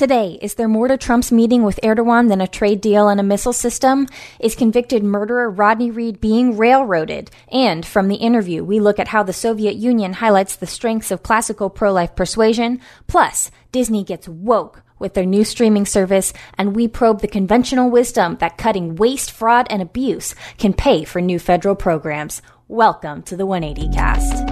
Today, is there more to Trump's meeting with Erdogan than a trade deal and a missile system? Is convicted murderer Rodney Reed being railroaded? And from the interview, we look at how the Soviet Union highlights the strengths of classical pro life persuasion. Plus, Disney gets woke with their new streaming service, and we probe the conventional wisdom that cutting waste, fraud, and abuse can pay for new federal programs. Welcome to the 180 Cast.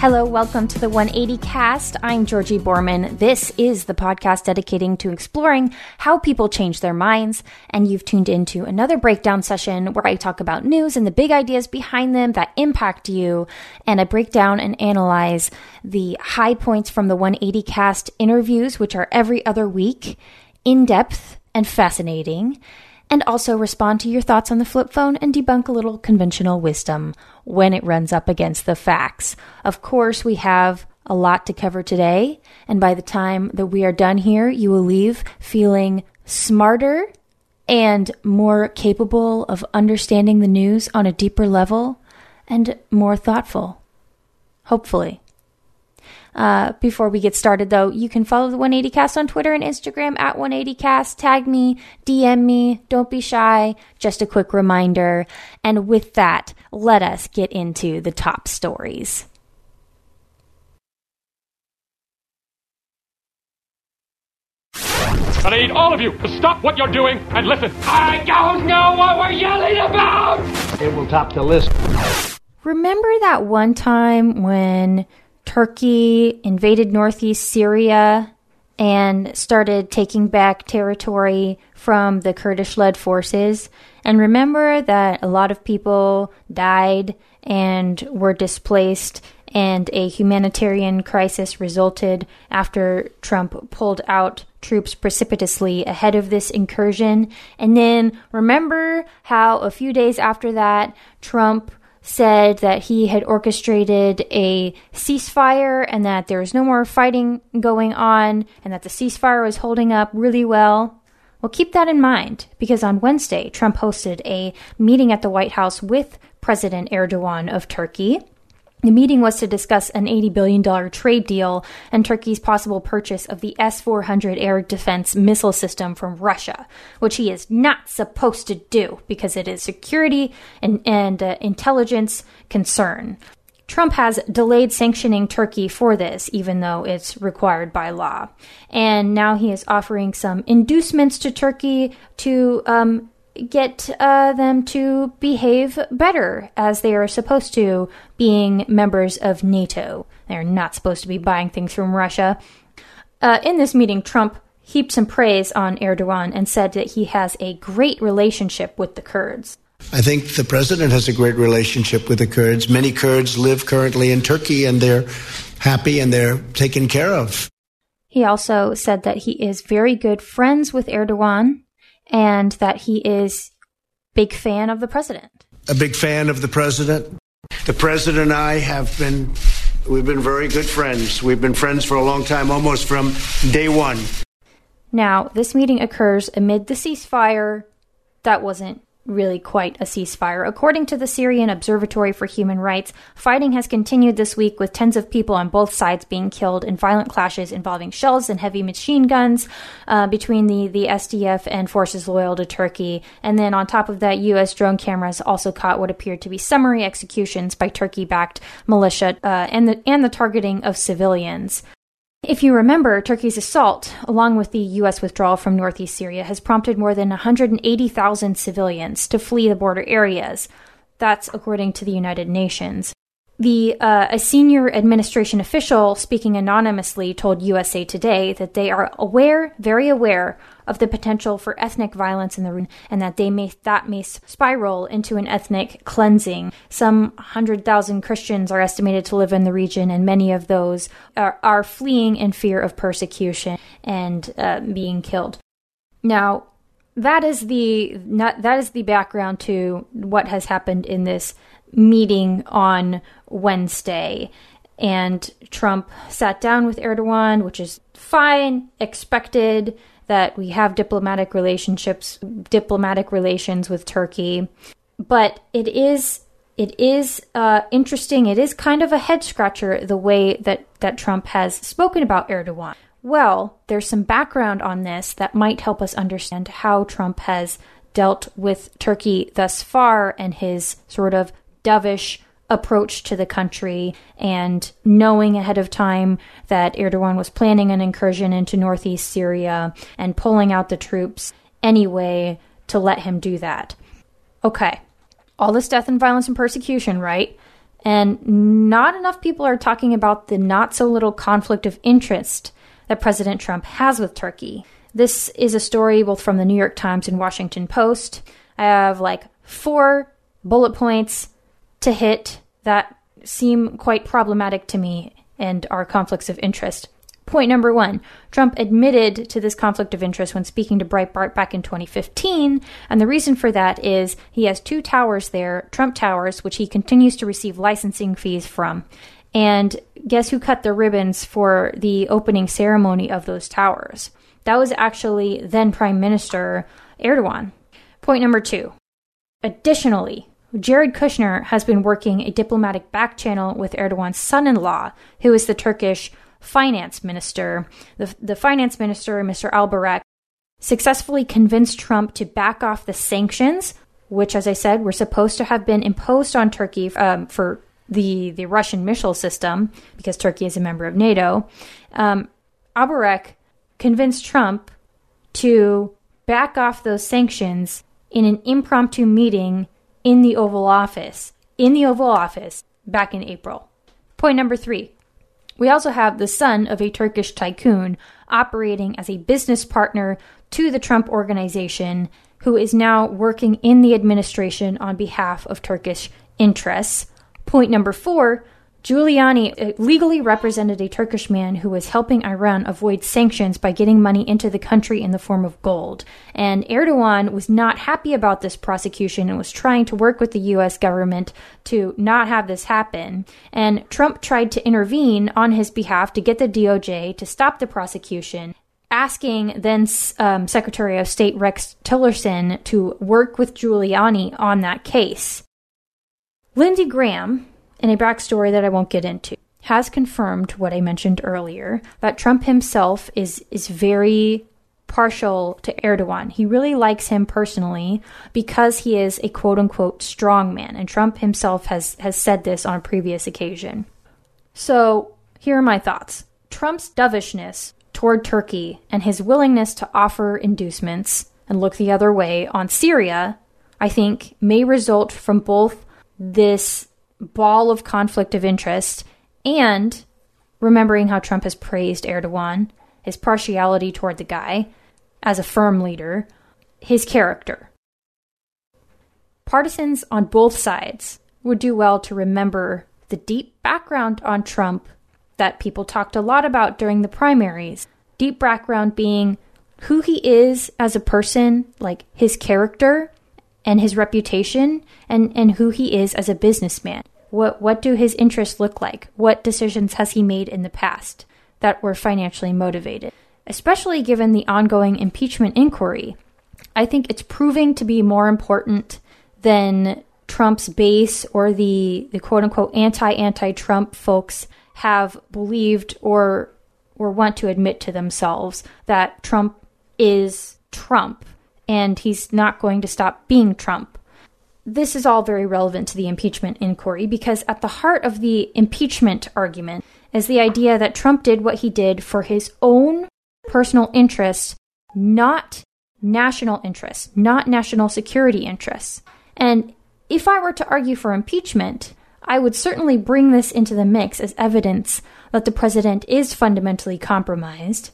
Hello, welcome to the 180 cast. I'm Georgie Boorman. This is the podcast dedicating to exploring how people change their minds. And you've tuned into another breakdown session where I talk about news and the big ideas behind them that impact you. And I break down and analyze the high points from the 180 cast interviews, which are every other week, in depth and fascinating and also respond to your thoughts on the flip phone and debunk a little conventional wisdom when it runs up against the facts. Of course, we have a lot to cover today, and by the time that we are done here, you will leave feeling smarter and more capable of understanding the news on a deeper level and more thoughtful. Hopefully. Uh, before we get started, though, you can follow the 180cast on Twitter and Instagram at 180cast. Tag me, DM me, don't be shy. Just a quick reminder. And with that, let us get into the top stories. I need all of you to stop what you're doing and listen. I don't know what we're yelling about! It will top the list. Remember that one time when Turkey invaded northeast Syria and started taking back territory from the Kurdish led forces. And remember that a lot of people died and were displaced, and a humanitarian crisis resulted after Trump pulled out troops precipitously ahead of this incursion. And then remember how a few days after that, Trump said that he had orchestrated a ceasefire and that there was no more fighting going on and that the ceasefire was holding up really well. Well, keep that in mind because on Wednesday, Trump hosted a meeting at the White House with President Erdogan of Turkey. The meeting was to discuss an $80 billion trade deal and Turkey's possible purchase of the S 400 air defense missile system from Russia, which he is not supposed to do because it is security and, and uh, intelligence concern. Trump has delayed sanctioning Turkey for this, even though it's required by law. And now he is offering some inducements to Turkey to um, get uh, them to behave better as they are supposed to, being members of NATO. They're not supposed to be buying things from Russia. Uh, in this meeting, Trump heaped some praise on Erdogan and said that he has a great relationship with the Kurds. I think the president has a great relationship with the Kurds. Many Kurds live currently in Turkey and they're happy and they're taken care of. He also said that he is very good friends with Erdogan and that he is big fan of the president. A big fan of the president. The president and I have been we've been very good friends. We've been friends for a long time, almost from day 1. Now, this meeting occurs amid the ceasefire that wasn't really quite a ceasefire. According to the Syrian Observatory for Human Rights, fighting has continued this week with tens of people on both sides being killed in violent clashes involving shells and heavy machine guns uh, between the, the SDF and forces loyal to Turkey. And then on top of that, U.S. drone cameras also caught what appeared to be summary executions by Turkey-backed militia uh, and the and the targeting of civilians. If you remember, Turkey's assault, along with the U.S. withdrawal from northeast Syria, has prompted more than 180,000 civilians to flee the border areas. That's according to the United Nations. The uh, a senior administration official speaking anonymously told USA Today that they are aware, very aware of the potential for ethnic violence in the region, and that they may that may spiral into an ethnic cleansing. Some hundred thousand Christians are estimated to live in the region, and many of those are, are fleeing in fear of persecution and uh, being killed. Now, that is the not, that is the background to what has happened in this meeting on Wednesday. And Trump sat down with Erdogan, which is fine, expected that we have diplomatic relationships, diplomatic relations with Turkey. But it is it is uh, interesting. It is kind of a head scratcher the way that that Trump has spoken about Erdogan. Well, there's some background on this that might help us understand how Trump has dealt with Turkey thus far and his sort of dovish approach to the country and knowing ahead of time that Erdogan was planning an incursion into northeast Syria and pulling out the troops anyway to let him do that. Okay, all this death and violence and persecution, right? And not enough people are talking about the not so little conflict of interest that President Trump has with Turkey. This is a story both from the New York Times and Washington Post. I have like four bullet points to hit that seem quite problematic to me and are conflicts of interest. Point number one Trump admitted to this conflict of interest when speaking to Breitbart back in 2015. And the reason for that is he has two towers there, Trump Towers, which he continues to receive licensing fees from. And guess who cut the ribbons for the opening ceremony of those towers? That was actually then Prime Minister Erdogan. Point number two. Additionally, Jared Kushner has been working a diplomatic back channel with Erdogan's son in law, who is the Turkish finance minister. The, the finance minister, Mr. Albayrak, successfully convinced Trump to back off the sanctions, which, as I said, were supposed to have been imposed on Turkey um, for the, the Russian missile system, because Turkey is a member of NATO. Um, Albayrak convinced Trump to back off those sanctions in an impromptu meeting in the Oval Office, in the Oval Office back in April. Point number three. We also have the son of a Turkish tycoon operating as a business partner to the Trump organization, who is now working in the administration on behalf of Turkish interests. Point number four Giuliani uh, legally represented a Turkish man who was helping Iran avoid sanctions by getting money into the country in the form of gold. And Erdogan was not happy about this prosecution and was trying to work with the US government to not have this happen. And Trump tried to intervene on his behalf to get the DOJ to stop the prosecution asking then um, Secretary of State Rex Tillerson to work with Giuliani on that case. Lindsey Graham, in a backstory that I won't get into, has confirmed what I mentioned earlier that Trump himself is is very partial to Erdogan. He really likes him personally because he is a quote unquote strong man, and Trump himself has has said this on a previous occasion. So here are my thoughts. Trump's dovishness toward Turkey and his willingness to offer inducements and look the other way on Syria, I think, may result from both this ball of conflict of interest and remembering how Trump has praised Erdogan, his partiality toward the guy as a firm leader, his character. Partisans on both sides would do well to remember the deep background on Trump that people talked a lot about during the primaries. Deep background being who he is as a person, like his character, and his reputation and, and who he is as a businessman. What what do his interests look like? What decisions has he made in the past that were financially motivated? Especially given the ongoing impeachment inquiry. I think it's proving to be more important than Trump's base or the, the quote unquote anti anti Trump folks have believed or or want to admit to themselves that Trump is Trump and he's not going to stop being Trump. This is all very relevant to the impeachment inquiry because at the heart of the impeachment argument is the idea that Trump did what he did for his own personal interests, not national interests, not national security interests. And if I were to argue for impeachment, I would certainly bring this into the mix as evidence that the president is fundamentally compromised.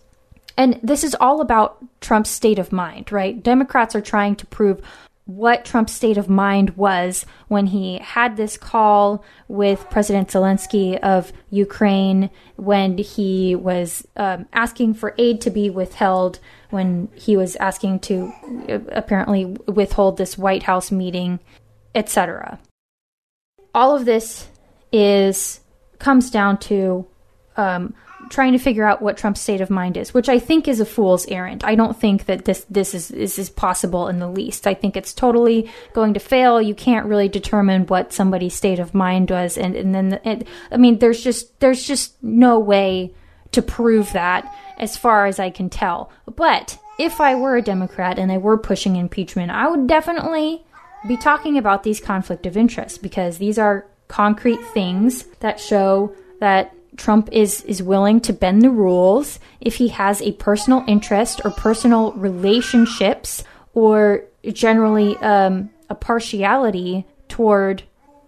And this is all about Trump's state of mind, right? Democrats are trying to prove what Trump's state of mind was when he had this call with President Zelensky of Ukraine, when he was um, asking for aid to be withheld, when he was asking to uh, apparently withhold this White House meeting, etc. All of this is comes down to um, trying to figure out what Trump's state of mind is, which I think is a fool's errand. I don't think that this this is, is is possible in the least. I think it's totally going to fail. You can't really determine what somebody's state of mind was, and and then it, I mean, there's just there's just no way to prove that as far as I can tell. But if I were a Democrat and I were pushing impeachment, I would definitely be talking about these conflict of interest because these are concrete things that show that Trump is is willing to bend the rules if he has a personal interest or personal relationships or generally um, a partiality toward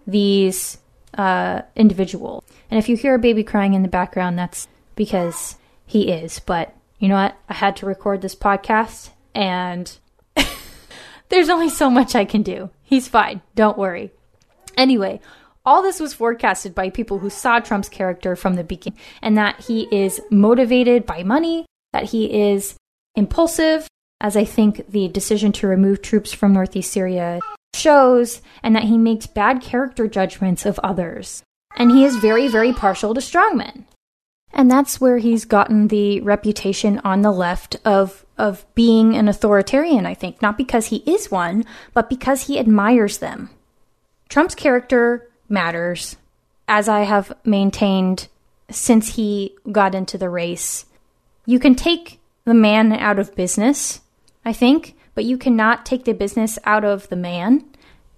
these uh, individuals. And if you hear a baby crying in the background, that's because he is. But you know what? I had to record this podcast, and there's only so much I can do. He's fine. Don't worry. Anyway, all this was forecasted by people who saw Trump's character from the beginning, and that he is motivated by money, that he is impulsive, as I think the decision to remove troops from northeast Syria shows, and that he makes bad character judgments of others. And he is very, very partial to strongmen. And that's where he's gotten the reputation on the left of of being an authoritarian, I think, not because he is one, but because he admires them. Trump's character matters, as I have maintained since he got into the race. You can take the man out of business, I think, but you cannot take the business out of the man.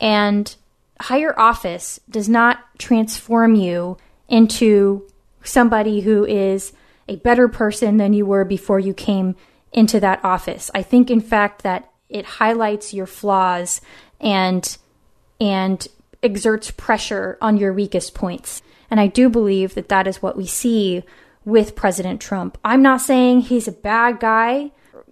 And higher office does not transform you into somebody who is a better person than you were before you came into that office. I think, in fact, that it highlights your flaws and and exerts pressure on your weakest points. And I do believe that that is what we see with President Trump. I'm not saying he's a bad guy,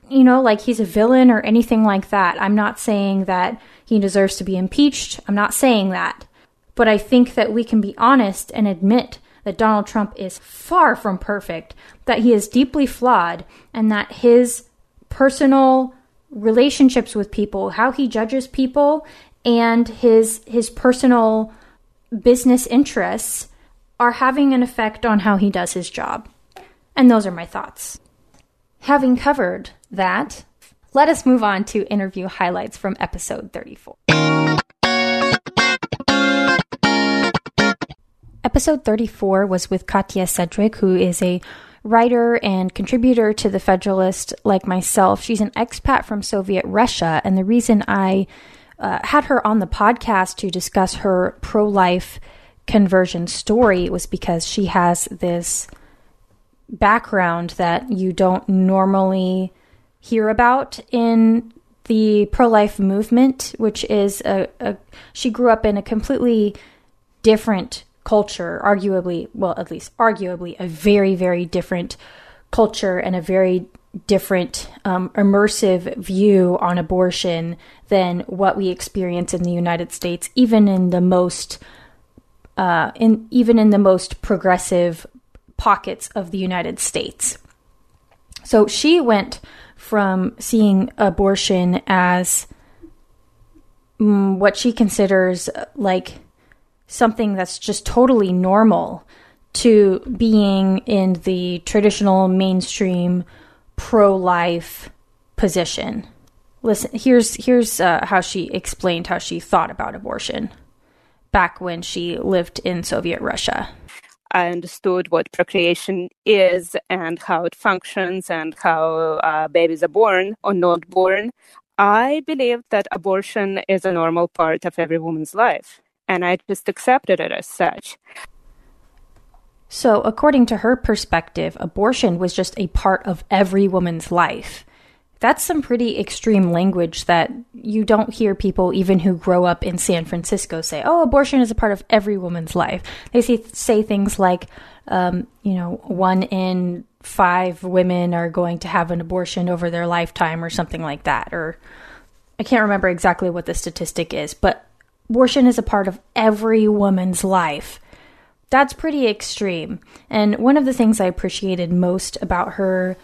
you know, like he's a villain or anything like that. I'm not saying that he deserves to be impeached. I'm not saying that. But I think that we can be honest and admit that Donald Trump is far from perfect, that he is deeply flawed, and that his personal relationships with people, how he judges people, and his his personal business interests are having an effect on how he does his job. And those are my thoughts. Having covered that, let us move on to interview highlights from episode 34. Episode 34 was with Katya Sedgwick, who is a writer and contributor to The Federalist like myself. She's an expat from Soviet Russia, and the reason I uh, had her on the podcast to discuss her pro life conversion story was because she has this background that you don't normally hear about in the pro life movement, which is a, a, she grew up in a completely different culture, arguably, well, at least arguably, a very, very different culture and a very different um, immersive view on abortion than what we experience in the United States, even in the most uh, in even in the most progressive pockets of the United States. So she went from seeing abortion as mm, what she considers like something that's just totally normal to being in the traditional mainstream pro life position. Listen, here's here's uh, how she explained how she thought about abortion back when she lived in Soviet Russia. I understood what procreation is and how it functions and how uh, babies are born or not born. I believed that abortion is a normal part of every woman's life, and I just accepted it as such. So, according to her perspective, abortion was just a part of every woman's life. that's some pretty extreme language that you don't hear people, even who grow up in San Francisco, say, oh, abortion is a part of every woman's life. They say, say things like, um, you know, one in five women are going to have an abortion over their lifetime or something like that. Or I can't remember exactly what the statistic is, but abortion is a part of every woman's life. That's pretty extreme. And one of the things I appreciated most about her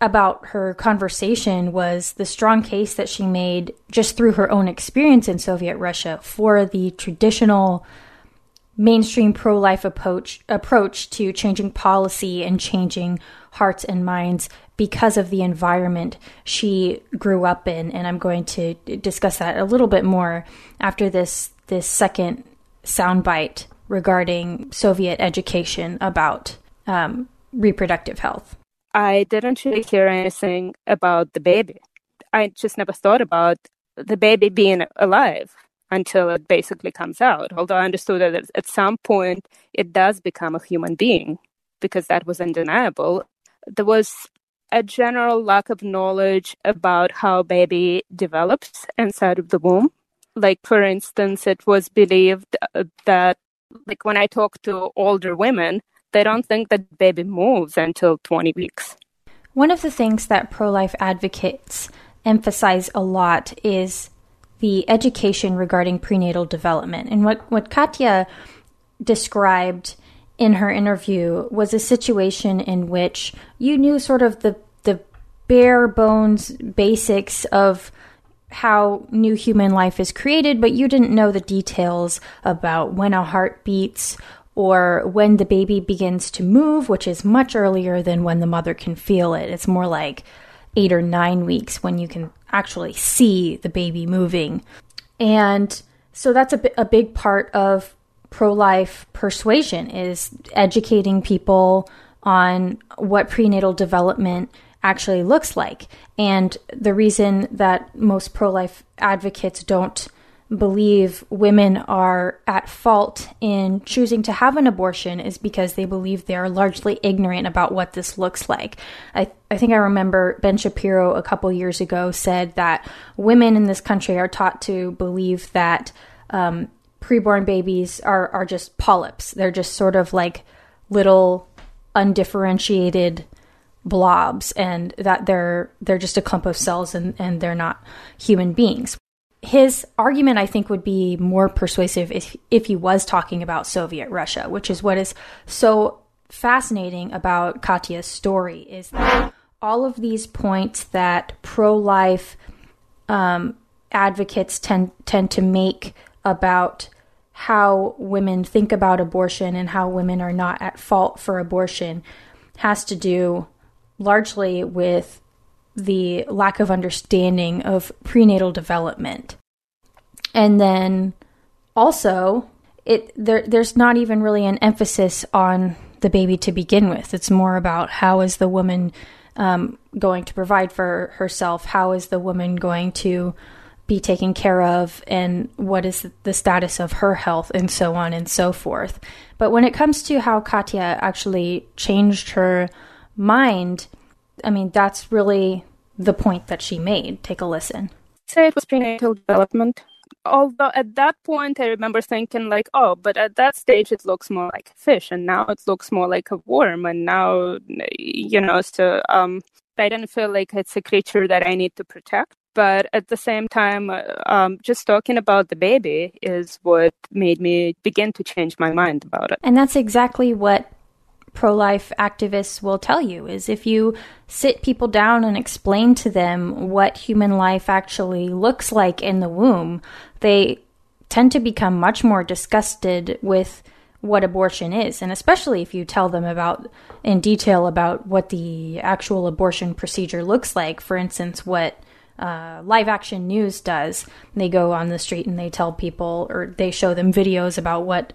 about her conversation was the strong case that she made just through her own experience in Soviet Russia for the traditional mainstream pro life approach, approach to changing policy and changing hearts and minds because of the environment she grew up in. And I'm going to discuss that a little bit more after this, this second soundbite regarding Soviet education about um, reproductive health. I didn't really hear anything about the baby. I just never thought about the baby being alive until it basically comes out. Although I understood that at some point it does become a human being because that was undeniable. There was a general lack of knowledge about how baby develops inside of the womb. Like, for instance, it was believed uh, that, like, when I talk to older women, they don't think that baby moves until 20 weeks. One of the things that pro life advocates emphasize a lot is the education regarding prenatal development. And what, what Katya described in her interview was a situation in which you knew sort of the, the bare bones basics of how new human life is created, but you didn't know the details about when a heart beats or when the baby begins to move, which is much earlier than when the mother can feel it. It's more like eight or nine weeks when you can actually see the baby moving. And so that's a, a big part of pro life persuasion is educating people on what prenatal development actually looks like. And the reason that most pro life advocates don't believe women are at fault in choosing to have an abortion is because they believe they are largely ignorant about what this looks like. I, I think I remember Ben Shapiro a couple years ago said that women in this country are taught to believe that um, preborn babies are, are just polyps. They're just sort of like little undifferentiated blobs and that they're they're just a clump of cells and, and they're not human beings. His argument, I think, would be more persuasive if, if he was talking about Soviet Russia, which is what is so fascinating about Katya's story is that all of these points that pro-life um, advocates tend tend to make about how women think about abortion and how women are not at fault for abortion has to do largely with the lack of understanding of prenatal development. And then also, it there there's not even really an emphasis on the baby to begin with. It's more about how is the woman um, going to provide for herself? How is the woman going to be taken care of? And what is the status of her health? And so on and so forth. But when it comes to how Katya actually changed her mind, I mean, that's really the point that she made. Take a listen. Say it was prenatal development. Although at that point I remember thinking like, oh, but at that stage it looks more like a fish, and now it looks more like a worm, and now you know, so um, I didn't feel like it's a creature that I need to protect. But at the same time, uh, um, just talking about the baby is what made me begin to change my mind about it. And that's exactly what pro life activists will tell you is if you sit people down and explain to them what human life actually looks like in the womb, they tend to become much more disgusted with what abortion is. And especially if you tell them about in detail about what the actual abortion procedure looks like. For instance what uh, live action news does. They go on the street and they tell people or they show them videos about what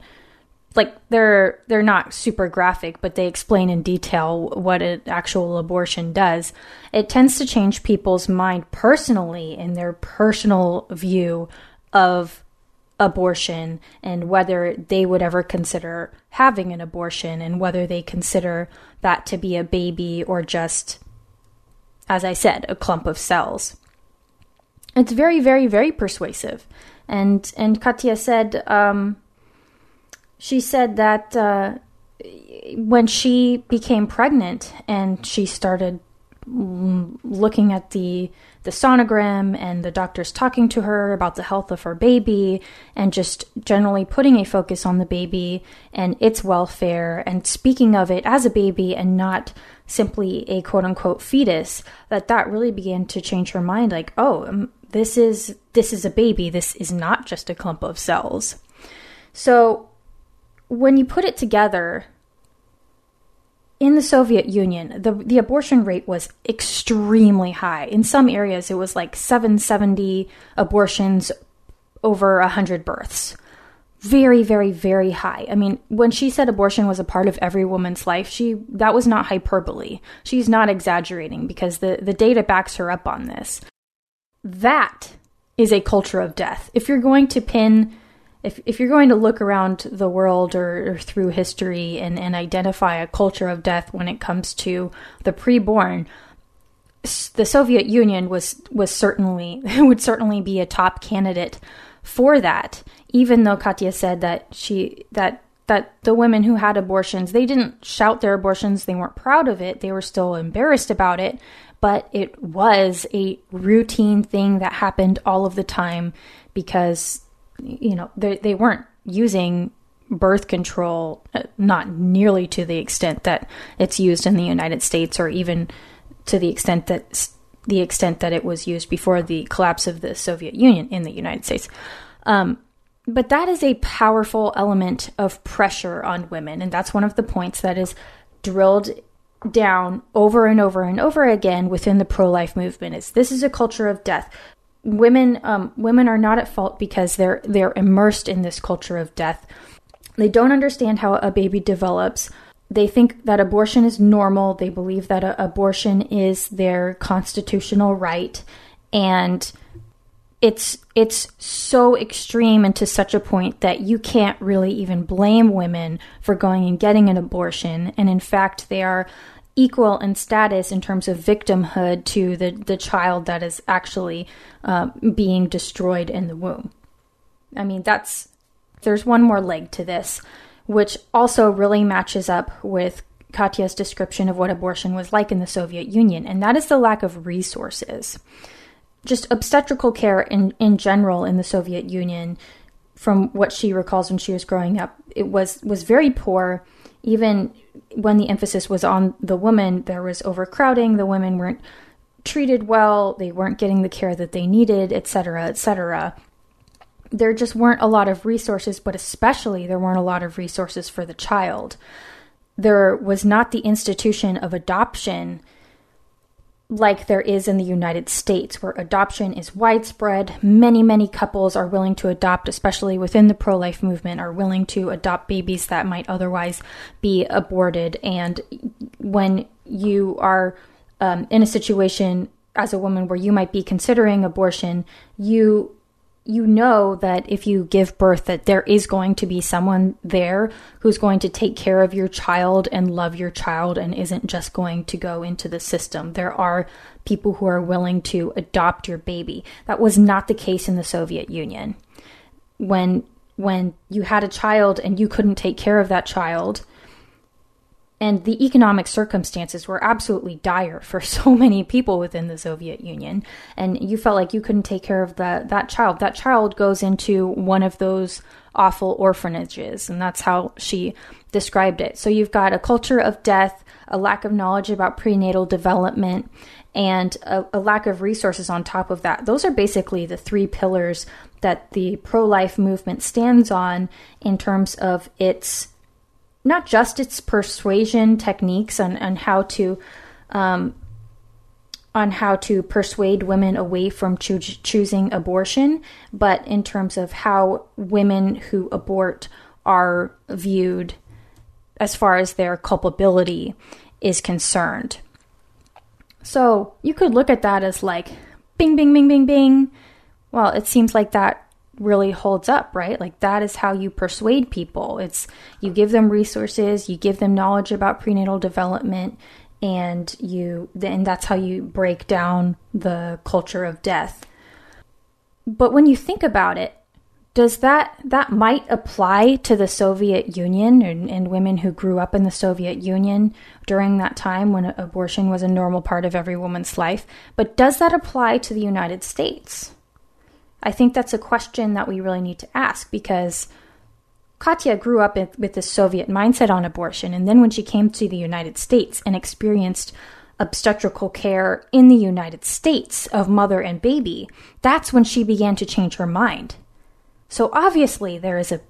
like they're they're not super graphic but they explain in detail what an actual abortion does it tends to change people's mind personally in their personal view of abortion and whether they would ever consider having an abortion and whether they consider that to be a baby or just as I said, a clump of cells. It's very, very, very persuasive. And and Katya said um, she said that uh, when she became pregnant and she started looking at the the sonogram and the doctors talking to her about the health of her baby and just generally putting a focus on the baby and its welfare and speaking of it as a baby and not simply a quote unquote fetus that that really began to change her mind like oh um, this is this is a baby. This is not just a clump of cells. So when you put it together in the Soviet Union, the the abortion rate was extremely high. In some areas, it was like 770 abortions over 100 births. Very, very, very high. I mean, when she said abortion was a part of every woman's life, she that was not hyperbole. She's not exaggerating because the, the data backs her up on this. That is a culture of death. If you're going to pin if if you're going to look around the world or, or, through history and, and identify a culture of death when it comes to the preborn, the Soviet Union was was certainly would certainly be a top candidate for that. Even though Katya said that she that that the women who had abortions they didn't shout their abortions, they weren't proud of it, they were still embarrassed about it, but it was a routine thing that happened all of the time because you know, they, they weren't using birth control, uh, not nearly to the extent that it's used in the United States, or even to the extent that the extent that it was used before the collapse of the Soviet Union in the United States. Um, but that is a powerful element of pressure on women, and that's one of the points that is drilled down over and over and over again within the pro-life movement is this is a culture of death women um, women are not at fault because they're they're immersed in this culture of death. They don't understand how a baby develops. They think that abortion is normal. They believe that a, abortion is their constitutional right, and it's it's so extreme and to such a point that you can't really even blame women for going and getting an abortion. And in fact, they are equal in status in terms of victimhood to the, the child that is actually uh, being destroyed in the womb. I mean, that's there's one more leg to this, which also really matches up with Katya's description of what abortion was like in the Soviet Union, and that is the lack of resources. Just obstetrical care in, in general in the Soviet Union, from what she recalls when she was growing up, it was was very poor. Even when the emphasis was on the woman, there was overcrowding. The women weren't treated well, they weren't getting the care that they needed, etc., etc. There just weren't a lot of resources, but especially there weren't a lot of resources for the child. There was not the institution of adoption like there is in the United States, where adoption is widespread. Many, many couples are willing to adopt, especially within the pro life movement, are willing to adopt babies that might otherwise be aborted. And when you are um, in a situation as a woman where you might be considering abortion, you you know that if you give birth that there is going to be someone there who's going to take care of your child and love your child and isn't just going to go into the system. There are people who are willing to adopt your baby. That was not the case in the soviet union. When when you had a child and you couldn't take care of that child and the economic circumstances were absolutely dire for so many people within the Soviet Union. And you felt like you couldn't take care of the, that child. That child goes into one of those awful orphanages. And that's how she described it. So you've got a culture of death, a lack of knowledge about prenatal development, and a, a lack of resources on top of that. Those are basically the three pillars that the pro life movement stands on in terms of its not just its persuasion techniques on, on how to um, on how to persuade women away from choo- choosing abortion, but in terms of how women who abort are viewed as far as their culpability is concerned. So you could look at that as like bing, bing, bing, bing, bing. Well, it seems like that really holds up, right? Like that is how you persuade people. It's you give them resources, you give them knowledge about prenatal development, and you and that's how you break down the culture of death. But when you think about it, does that that might apply to the Soviet Union and, and, women who grew up in the Soviet Union during that time when abortion was a normal part of every woman's life, but does that apply to the United States? I think that's a question that we really need to ask because Katya grew up with the Soviet mindset on abortion, and then when she came to the United States and experienced obstetrical care in the United States of mother and baby, that's when she began to change her mind so obviously, there is a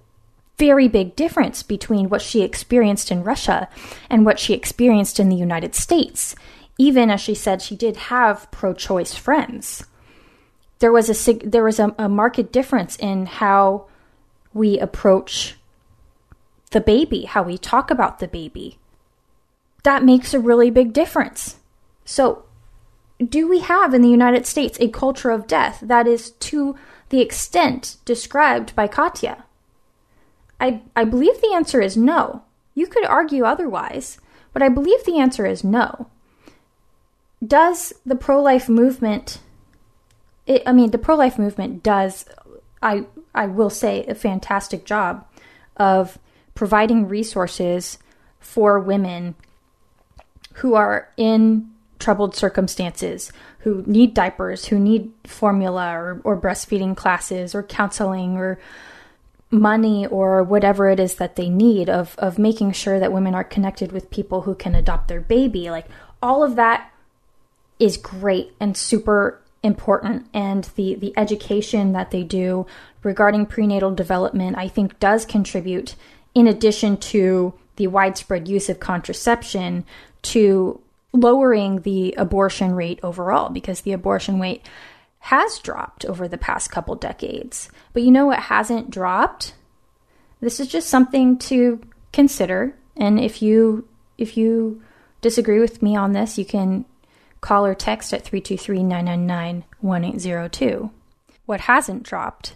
very big difference between what she experienced in Russia and what she experienced in the United States. Even as she said, she did have pro choice friends. There was a there was a, a marked difference in how we approach the baby, how we talk about the baby. That makes a really big difference. So, do we have in the United States a culture of death that is to the extent described by Katya? I, I believe the answer is no. You could argue otherwise, but I believe the answer is no. Does the pro life movement, it, I mean, the pro life movement does, I, I will say, a fantastic job of providing resources for women who are in troubled circumstances, who need diapers, who need formula or, or breastfeeding classes or counseling or money or whatever it is that they need of of making sure that women are connected with people who can adopt their baby. Like all of that is great and super important and the the education that they do regarding prenatal development I think does contribute in addition to the widespread use of contraception to lowering the abortion rate overall because the abortion rate has dropped over the past couple decades. But you know what hasn't dropped? This is just something to consider and if you if you disagree with me on this, you can call or text at 323-999-1802. What hasn't dropped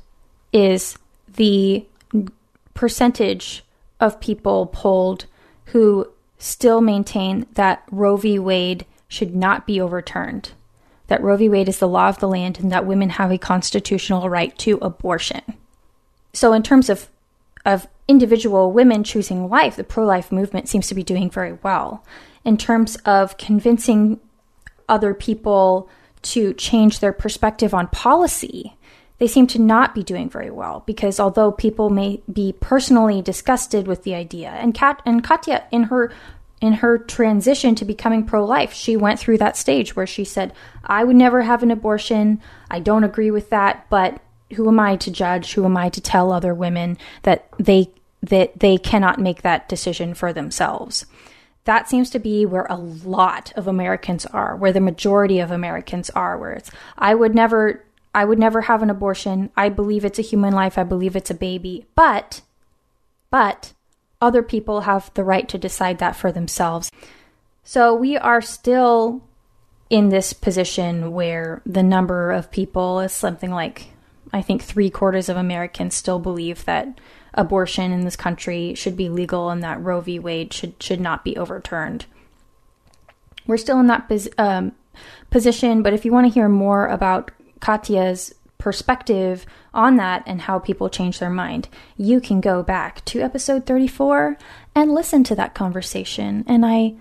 is the percentage of people polled who still maintain that Roe v. Wade should not be overturned, that Roe v. Wade is the law of the land, and that women have a constitutional right to abortion. So, in terms of of individual women choosing life, the pro life movement seems to be doing very well. In terms of convincing other people to change their perspective on policy, they seem to not be doing very well because although people may be personally disgusted with the idea, and Kat and Katya in her in her transition to becoming pro life, she went through that stage where she said, I would never have an abortion. I don't agree with that, but who am I to judge? Who am I to tell other women that they that they cannot make that decision for themselves? That seems to be where a lot of Americans are, where the majority of Americans are, where it's I would never I would never have an abortion. I believe it's a human life. I believe it's a baby. But, but other people have the right to decide that for themselves. So we are still in this position where the number of people is something like, I think three quarters of Americans still believe that abortion in this country should be legal and that Roe v. Wade should should not be overturned. We're still in that um, position, but if you want to hear more about Katya's perspective on that and how people change their mind, you can go back to episode 34 and listen to that conversation. And I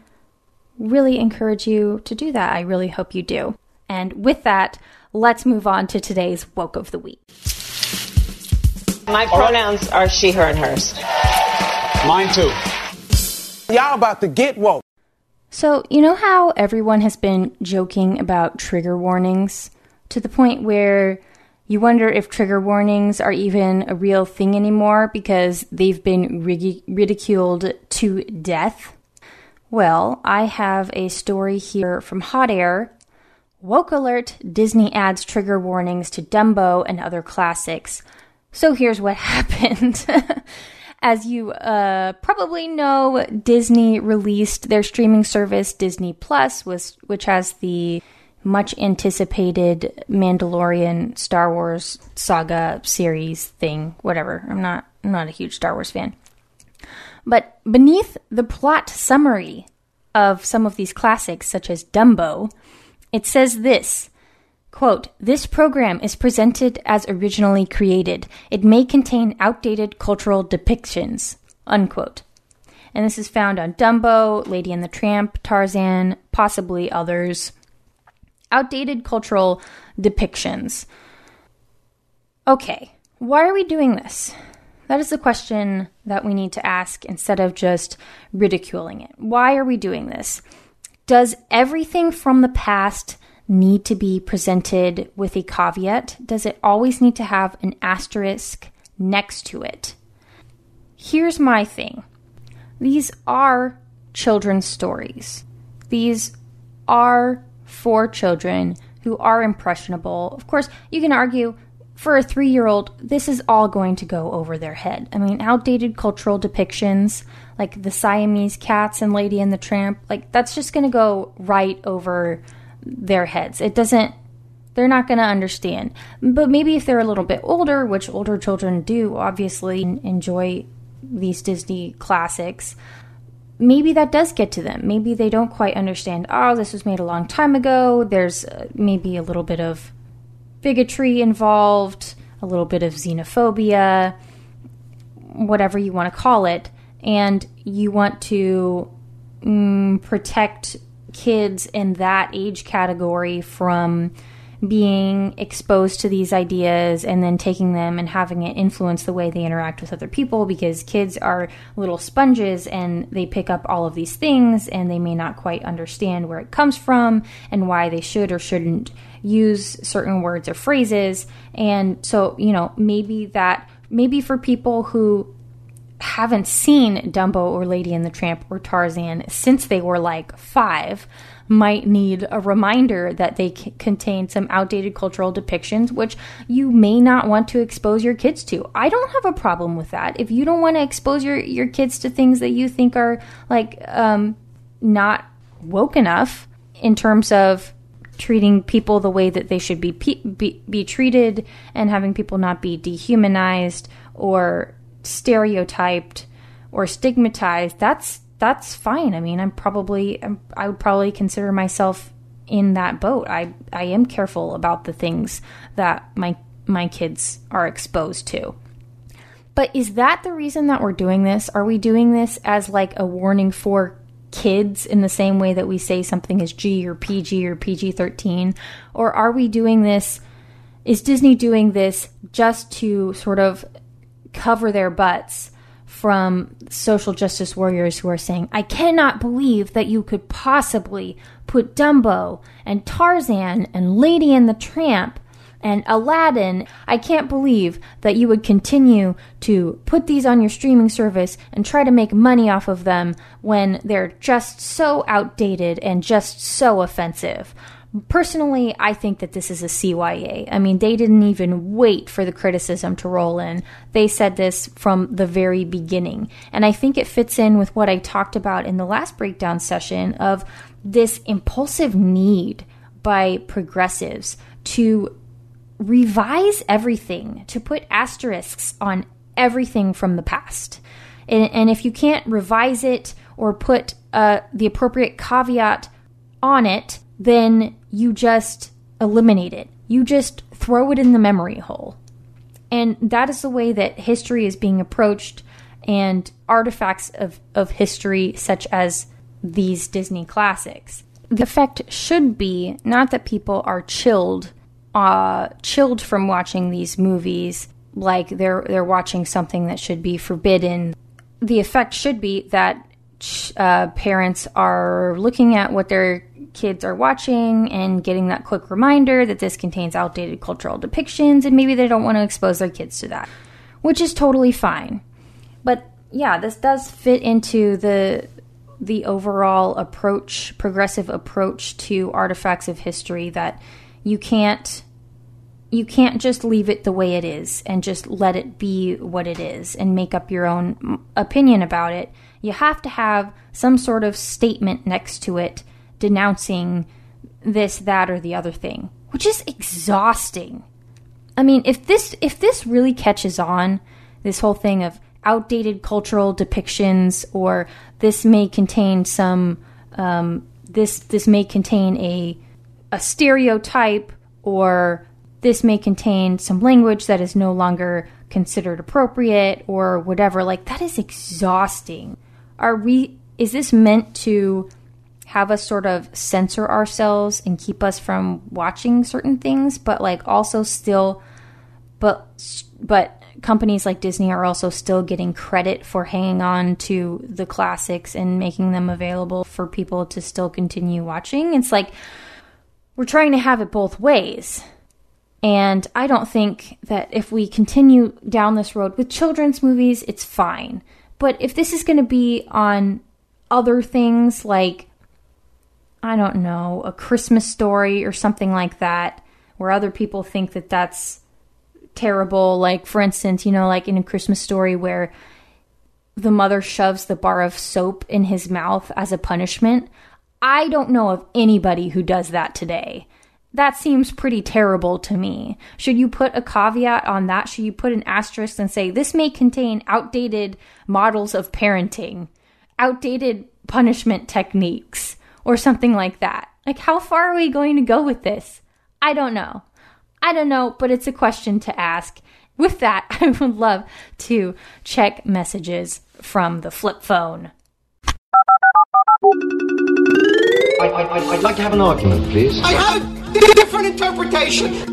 really encourage you to do that. I really hope you do. And with that, let's move on to today's woke of the week. My pronouns are she, her, and hers. Mine too. Y'all about to get woke. So, you know how everyone has been joking about trigger warnings? to the point where you wonder if trigger warnings are even a real thing anymore because they've been ridiculed to death. Well, I have a story here from Hot Air. Woke alert Disney adds trigger warnings to Dumbo and other classics. So here's what happened. As you uh, probably know, Disney released their streaming service Disney Plus, was which has the much anticipated Mandalorian Star Wars saga series thing, whatever. I'm not I'm not a huge Star Wars fan. But beneath the plot summary of some of these classics, such as Dumbo, it says this quote, This program is presented as originally created. It may contain outdated cultural depictions. Unquote. And this is found on Dumbo, Lady and the Tramp, Tarzan, possibly others. Outdated cultural depictions. Okay, why are we doing this? That is the question that we need to ask instead of just ridiculing it. Why are we doing this? Does everything from the past need to be presented with a caveat? Does it always need to have an asterisk next to it? Here's my thing these are children's stories. These are for children who are impressionable. Of course, you can argue for a three year old, this is all going to go over their head. I mean, outdated cultural depictions, like the Siamese cats and Lady and the Tramp, like that's just going to go right over their heads. It doesn't, they're not going to understand. But maybe if they're a little bit older, which older children do obviously enjoy these Disney classics, maybe that does get to them. Maybe they don't quite understand, oh, this was made a long time ago. There's uh, maybe a little bit of bigotry involved, a little bit of xenophobia, whatever you want to call it, and you want to mm, protect kids in that age category from being exposed to these ideas and then taking them and having it influence the way they interact with other people because kids are little sponges and they pick up all of these things and they may not quite understand where it comes from and why they should or shouldn't use certain words or phrases. And so, you know, maybe that, maybe for people who haven't seen Dumbo or Lady and the Tramp or Tarzan since they were like five, might need a reminder that they c- contain some outdated cultural depictions, which you may not want to expose your kids to. I don't have a problem with that. If you don't want to expose your, your kids to things that you think are like um, not woke enough in terms of treating people the way that they should be, be be treated and having people not be dehumanized or stereotyped or stigmatized that's that's fine. I mean, I'm probably I would probably consider myself in that boat. I I am careful about the things that my my kids are exposed to. But is that the reason that we're doing this? Are we doing this as like a warning for kids in the same way that we say something is G or PG or PG-13 or are we doing this is Disney doing this just to sort of cover their butts from social justice warriors who are saying, I cannot believe that you could possibly put Dumbo and Tarzan and Lady and the Tramp and Aladdin. I can't believe that you would continue to put these on your streaming service and try to make money off of them when they're just so outdated and just so offensive. Personally, I think that this is a CYA. I mean, they didn't even wait for the criticism to roll in. They said this from the very beginning. And I think it fits in with what I talked about in the last breakdown session of this impulsive need by progressives to revise everything, to put asterisks on everything from the past. And, and if you can't revise it or put uh, the appropriate caveat on it, then you just eliminate it. You just throw it in the memory hole. And that is the way that history is being approached, and artifacts of, of history, such as these Disney classics. The effect should be not that people are chilled, uh, chilled from watching these movies, like they're they're watching something that should be forbidden. The effect should be that uh, parents are looking at what their kids are watching and getting that quick reminder that this contains outdated cultural depictions and maybe they don't want to expose their kids to that, which is totally fine. But yeah, this does fit into the the overall approach, progressive approach to artifacts of history that you can't you can't just leave it the way it is and just let it be what it is and make up your own opinion about it. You have to have some sort of statement next to it denouncing this, that, or the other thing, which is exhausting. I mean, if this if this really catches on, this whole thing of outdated cultural depictions, or this may contain some um, this this may contain a a stereotype or this may contain some language that is no longer considered appropriate or whatever like that is exhausting are we is this meant to have us sort of censor ourselves and keep us from watching certain things but like also still but but companies like Disney are also still getting credit for hanging on to the classics and making them available for people to still continue watching. It's like we're trying to have it both ways. And I don't think that if we continue down this road with children's movies, it's fine. But if this is going to be on other things like, I don't know, a Christmas story or something like that, where other people think that that's terrible. Like, for instance, you know, like in a Christmas story where the mother shoves the bar of soap in his mouth as a punishment. I don't know of anybody who does that today. That seems pretty terrible to me. Should you put a caveat on that? Should you put an asterisk and say this may contain outdated models of parenting, outdated punishment techniques, or something like that? Like, how far are we going to go with this? I don't know. I don't know, but it's a question to ask. With that, I would love to check messages from the flip phone. I, would like to have an argument, please. I have a different interpretation.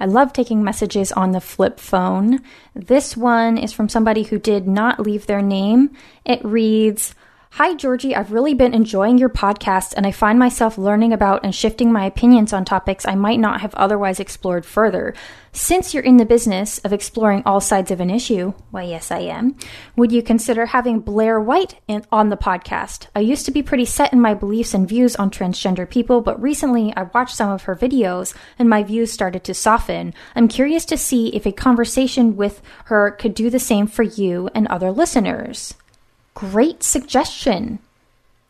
I love taking messages on the flip phone. This one is from somebody who did not leave their name. It reads, Hi, Georgie. I've really been enjoying your podcast, and I find myself learning about and shifting my opinions on topics I might not have otherwise explored further. Since you're in the business of exploring all sides of an issue, why, yes, I am, would you consider having Blair White in, on the podcast? I used to be pretty set in my beliefs and views on transgender people, but recently I watched some of her videos and my views started to soften. I'm curious to see if a conversation with her could do the same for you and other listeners great suggestion.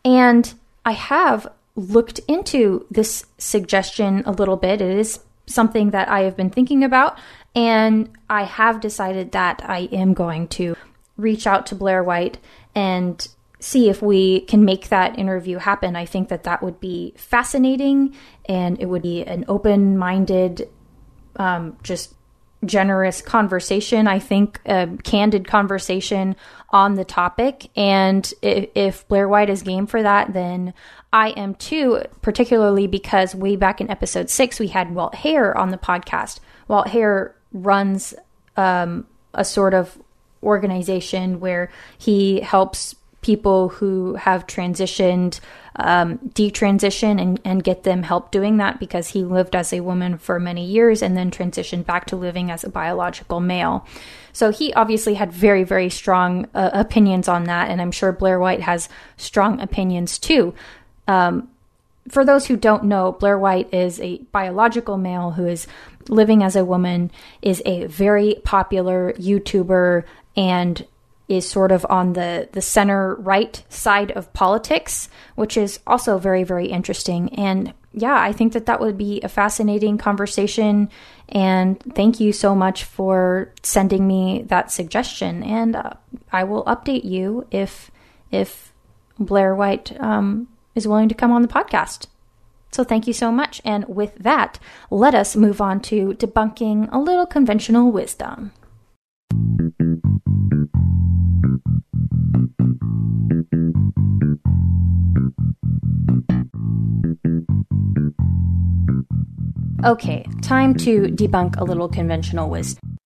And I have looked into this suggestion a little bit. It is something that I have been thinking about, and I have decided that I am going to reach out to Blair White and see if we can make that interview happen. I think that that would be fascinating and it would be an open minded, um, just generous conversation. I think a candid conversation on the topic. And if, if Blair White is game for that, then I am too, particularly because way back in episode six, we had Walt Heyer on the podcast. Walt Heyer runs um, a sort of organization where he helps people who have transitioned um, detransition and, and get them help doing that because he lived as a woman for many years and then transitioned back to living as a biological male. So he obviously had very, very strong uh, opinions on that, and I'm sure Blair White has strong opinions too. Um, for those who don't know, Blair White is a biological male who is living as a woman, is a very popular YouTuber, and is sort of on the, the center right side of politics, which is also very, very interesting. And yeah, I think that that would be a fascinating conversation. And thank you so much for sending me that suggestion. And uh, I will update you if if Blair White um, is willing to come on the podcast. So thank you so much. And with that, let us move on to debunking a little conventional wisdom. Okay, time to debunk a little conventional wisdom.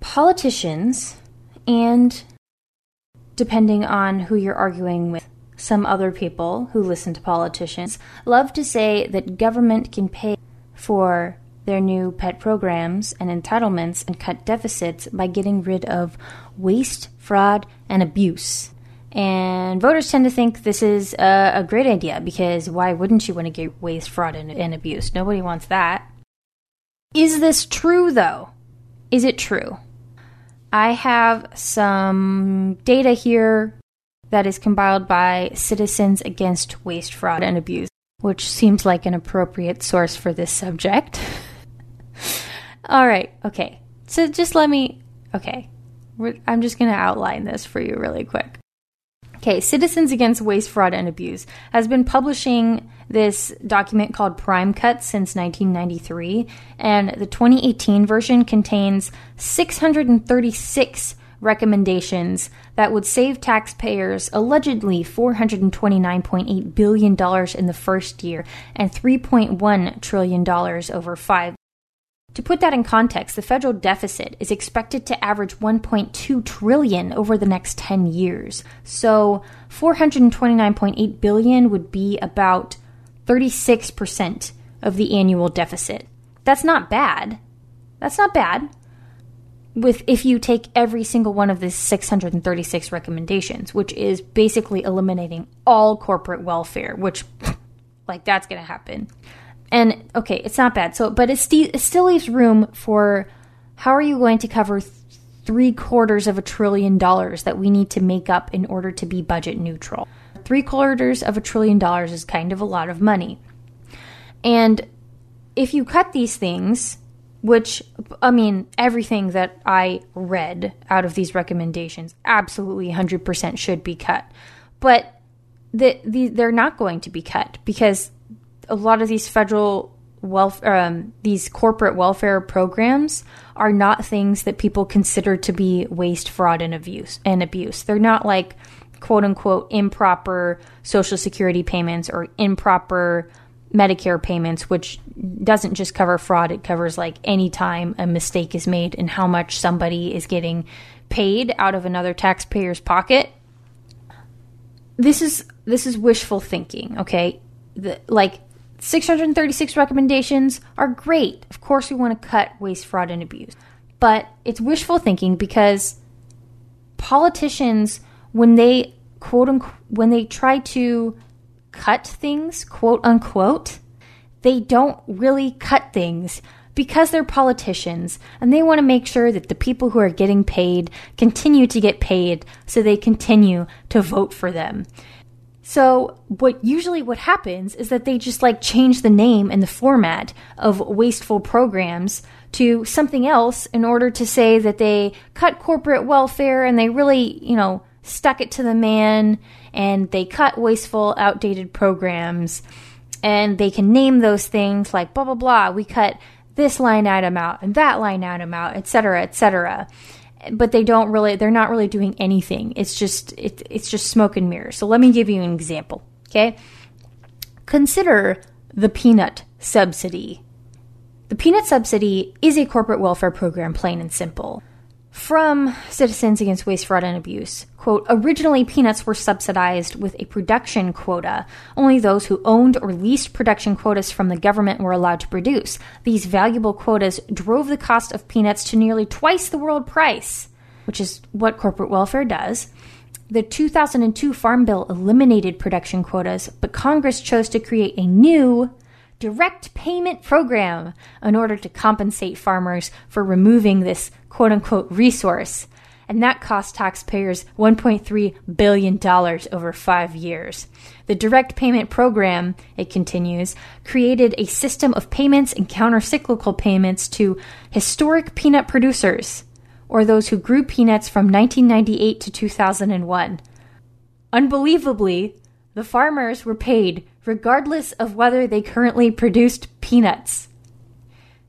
Politicians, and depending on who you're arguing with, some other people who listen to politicians, love to say that government can pay for their new pet programs and entitlements and cut deficits by getting rid of waste, fraud, and abuse. And voters tend to think this is a, a great idea because why wouldn't you want to get waste, fraud, and, and abuse? Nobody wants that. Is this true, though? Is it true? I have some data here that is compiled by Citizens Against Waste, Fraud, and Abuse, which seems like an appropriate source for this subject. All right. Okay. So just let me. Okay. I'm just going to outline this for you really quick. Okay, Citizens Against Waste, Fraud, and Abuse has been publishing this document called Prime Cuts since 1993, and the 2018 version contains 636 recommendations that would save taxpayers allegedly $429.8 billion in the first year and $3.1 trillion over five. To put that in context, the federal deficit is expected to average 1.2 trillion over the next 10 years. So, 429.8 billion would be about 36% of the annual deficit. That's not bad. That's not bad with if you take every single one of the 636 recommendations, which is basically eliminating all corporate welfare, which like that's going to happen. And okay, it's not bad. So, but it, st- it still leaves room for how are you going to cover th- three quarters of a trillion dollars that we need to make up in order to be budget neutral? Three quarters of a trillion dollars is kind of a lot of money. And if you cut these things, which I mean, everything that I read out of these recommendations absolutely 100% should be cut. But the, the, they're not going to be cut because a lot of these federal welfare, um, these corporate welfare programs are not things that people consider to be waste, fraud, and abuse. And abuse. They're not like quote unquote improper social security payments or improper Medicare payments, which doesn't just cover fraud, it covers like any time a mistake is made and how much somebody is getting paid out of another taxpayer's pocket. This is this is wishful thinking, okay? The, like 636 recommendations are great. Of course we want to cut waste, fraud and abuse. But it's wishful thinking because politicians when they quote unquote when they try to cut things, quote unquote, they don't really cut things because they're politicians and they want to make sure that the people who are getting paid continue to get paid so they continue to vote for them. So, what usually what happens is that they just like change the name and the format of wasteful programs to something else in order to say that they cut corporate welfare and they really, you know, stuck it to the man and they cut wasteful, outdated programs and they can name those things like blah, blah, blah. We cut this line item out and that line item out, etc., etc. But they don't really, they're not really doing anything. It's just, it, it's just smoke and mirrors. So let me give you an example. Okay. Consider the peanut subsidy. The peanut subsidy is a corporate welfare program, plain and simple from Citizens Against Waste, Fraud, and Abuse. Quote, originally peanuts were subsidized with a production quota. Only those who owned or leased production quotas from the government were allowed to produce. These valuable quotas drove the cost of peanuts to nearly twice the world price, which is what corporate welfare does. The 2002 Farm Bill eliminated production quotas, but Congress chose to create a new direct payment program in order to compensate farmers for removing this quote unquote resource. And that cost taxpayers $1.3 billion over five years. The direct payment program, it continues, created a system of payments and countercyclical payments to historic peanut producers, or those who grew peanuts from 1998 to 2001. Unbelievably, the farmers were paid regardless of whether they currently produced peanuts.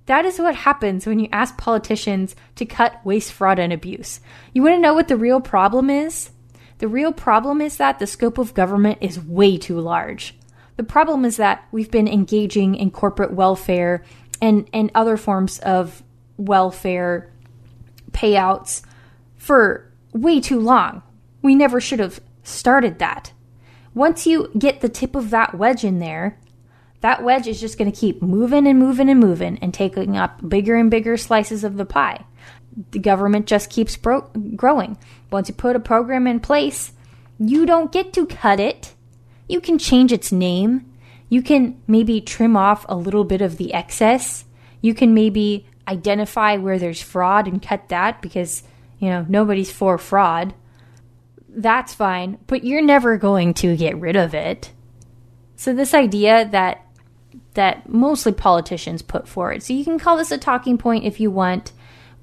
That is what happens when you ask politicians to cut waste, fraud, and abuse. You want to know what the real problem is? The real problem is that the scope of government is way too large. The problem is that we've been engaging in corporate welfare and, and other forms of welfare payouts for way too long. We never should have started that. Once you get the tip of that wedge in there, that wedge is just going to keep moving and moving and moving and taking up bigger and bigger slices of the pie. The government just keeps growing. Once you put a program in place, you don't get to cut it. You can change its name. You can maybe trim off a little bit of the excess. You can maybe identify where there's fraud and cut that because, you know, nobody's for fraud that's fine, but you're never going to get rid of it. So this idea that that mostly politicians put forward. So you can call this a talking point if you want,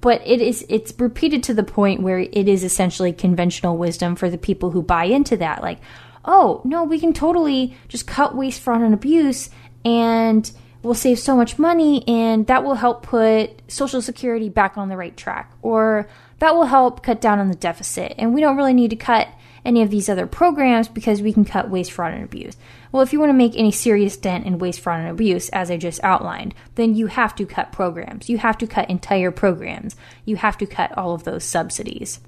but it is it's repeated to the point where it is essentially conventional wisdom for the people who buy into that like oh no we can totally just cut waste fraud and abuse and we'll save so much money and that will help put social security back on the right track or that will help cut down on the deficit and we don't really need to cut any of these other programs because we can cut waste, fraud, and abuse. Well, if you want to make any serious dent in waste, fraud, and abuse, as I just outlined, then you have to cut programs. You have to cut entire programs. You have to cut all of those subsidies.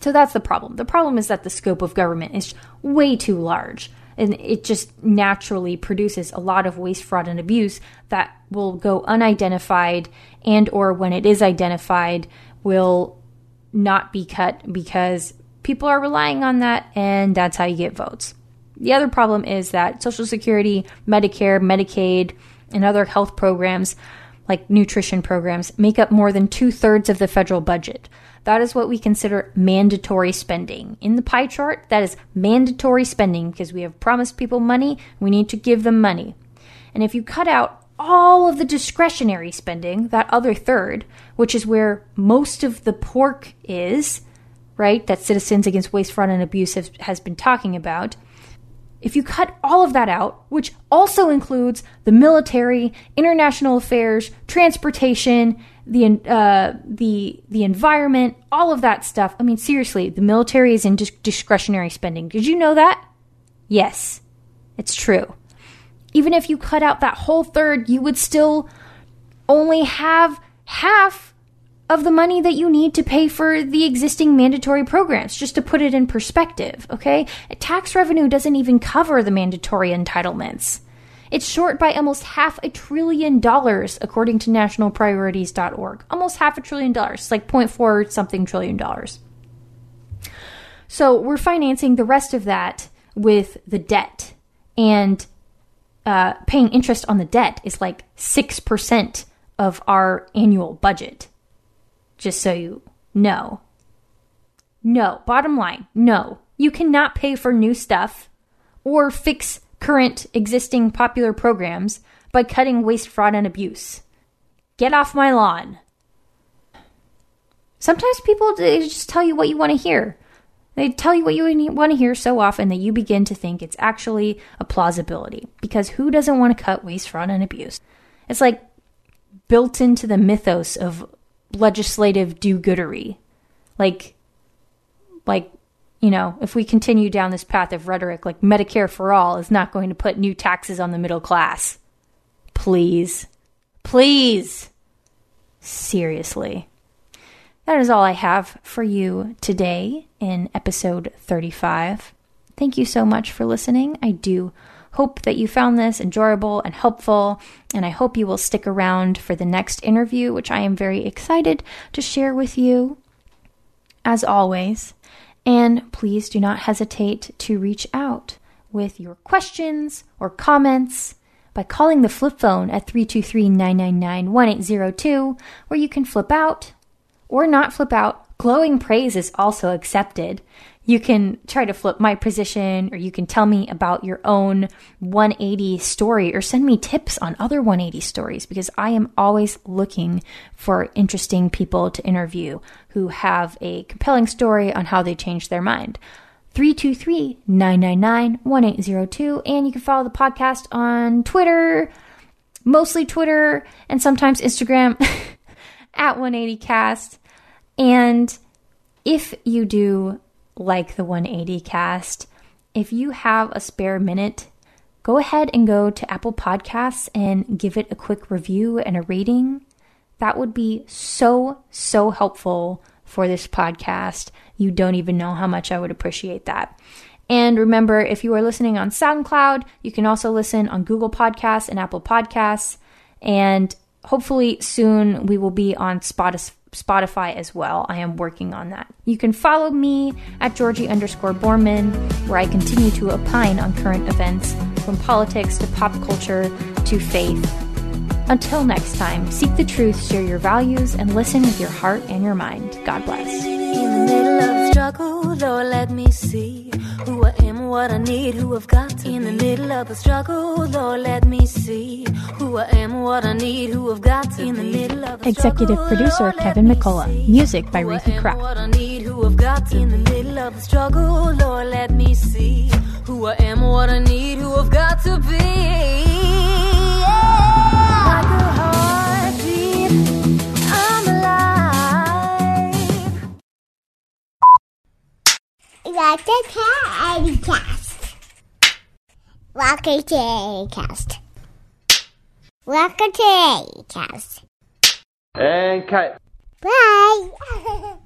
So that's the problem. The problem is that the scope of government is way too large and it just naturally produces a lot of waste fraud and abuse that will go unidentified and or when it is identified will not be cut because people are relying on that, and that's how you get votes. The other problem is that Social Security, Medicare, Medicaid, and other health programs, like nutrition programs, make up more than two thirds of the federal budget. That is what we consider mandatory spending. In the pie chart, that is mandatory spending because we have promised people money, we need to give them money. And if you cut out all of the discretionary spending, that other third, which is where most of the pork is, right, that Citizens Against Waste, Fraud, and Abuse have, has been talking about, if you cut all of that out, which also includes the military, international affairs, transportation, the uh, the the environment, all of that stuff. I mean, seriously, the military is in discretionary spending. Did you know that? Yes, it's true. Even if you cut out that whole third, you would still only have half of the money that you need to pay for the existing mandatory programs, just to put it in perspective, okay? Tax revenue doesn't even cover the mandatory entitlements. It's short by almost half a trillion dollars, according to nationalpriorities.org. Almost half a trillion dollars. Like 0.4 something trillion dollars. So we're financing the rest of that with the debt. And uh, paying interest on the debt is like 6% of our annual budget just so you know. No, bottom line, no. You cannot pay for new stuff or fix current existing popular programs by cutting waste, fraud, and abuse. Get off my lawn. Sometimes people just tell you what you want to hear. They tell you what you want to hear so often that you begin to think it's actually a plausibility. Because who doesn't want to cut waste, fraud, and abuse? It's like built into the mythos of legislative do-goodery. Like, like, you know, if we continue down this path of rhetoric, like Medicare for all is not going to put new taxes on the middle class. Please. Please. Seriously. That is all I have for you today in episode 35. Thank you so much for listening. I do hope that you found this enjoyable and helpful, and I hope you will stick around for the next interview, which I am very excited to share with you. As always, and please do not hesitate to reach out with your questions or comments by calling the flip phone at 323 999 1802, where you can flip out or not flip out. Glowing praise is also accepted you can try to flip my position or you can tell me about your own 180 story or send me tips on other 180 stories because I am always looking for interesting people to interview who have a compelling story on how they changed their mind. 323 999 1802. And you can follow the podcast on Twitter, mostly Twitter, and sometimes Instagram at 180cast. And if you do like the 180 cast, if you have a spare minute, go ahead and go to Apple Podcasts and give it a quick review and a rating. That would be so, so helpful for this podcast. You don't even know how much I would appreciate that. And remember, if you are listening on SoundCloud, you can also listen on Google Podcasts and Apple Podcasts. And hopefully soon we will be on Spotify as well. I am working on that. You can follow me at Georgie underscore Borman, where I continue to opine on current events from politics to pop culture to faith. Until next time, seek the truth, share your values, and listen with your heart and your mind. God bless. In the middle of the struggle, Lord, let me see who I am what I need, who I've got to In be. the middle of the struggle, Lord, let me see who I am, what I need, who I've got to In the middle of the Executive struggle, producer Lord, Kevin McCullough. Music by Ruthie Kraft. What I need, who I've got In the middle of the struggle, Lord, let me see who I am, what I need, who I've got to be. Like a teddy cast. Like a teddy cast. Like a teddy cast. And cut. Bye.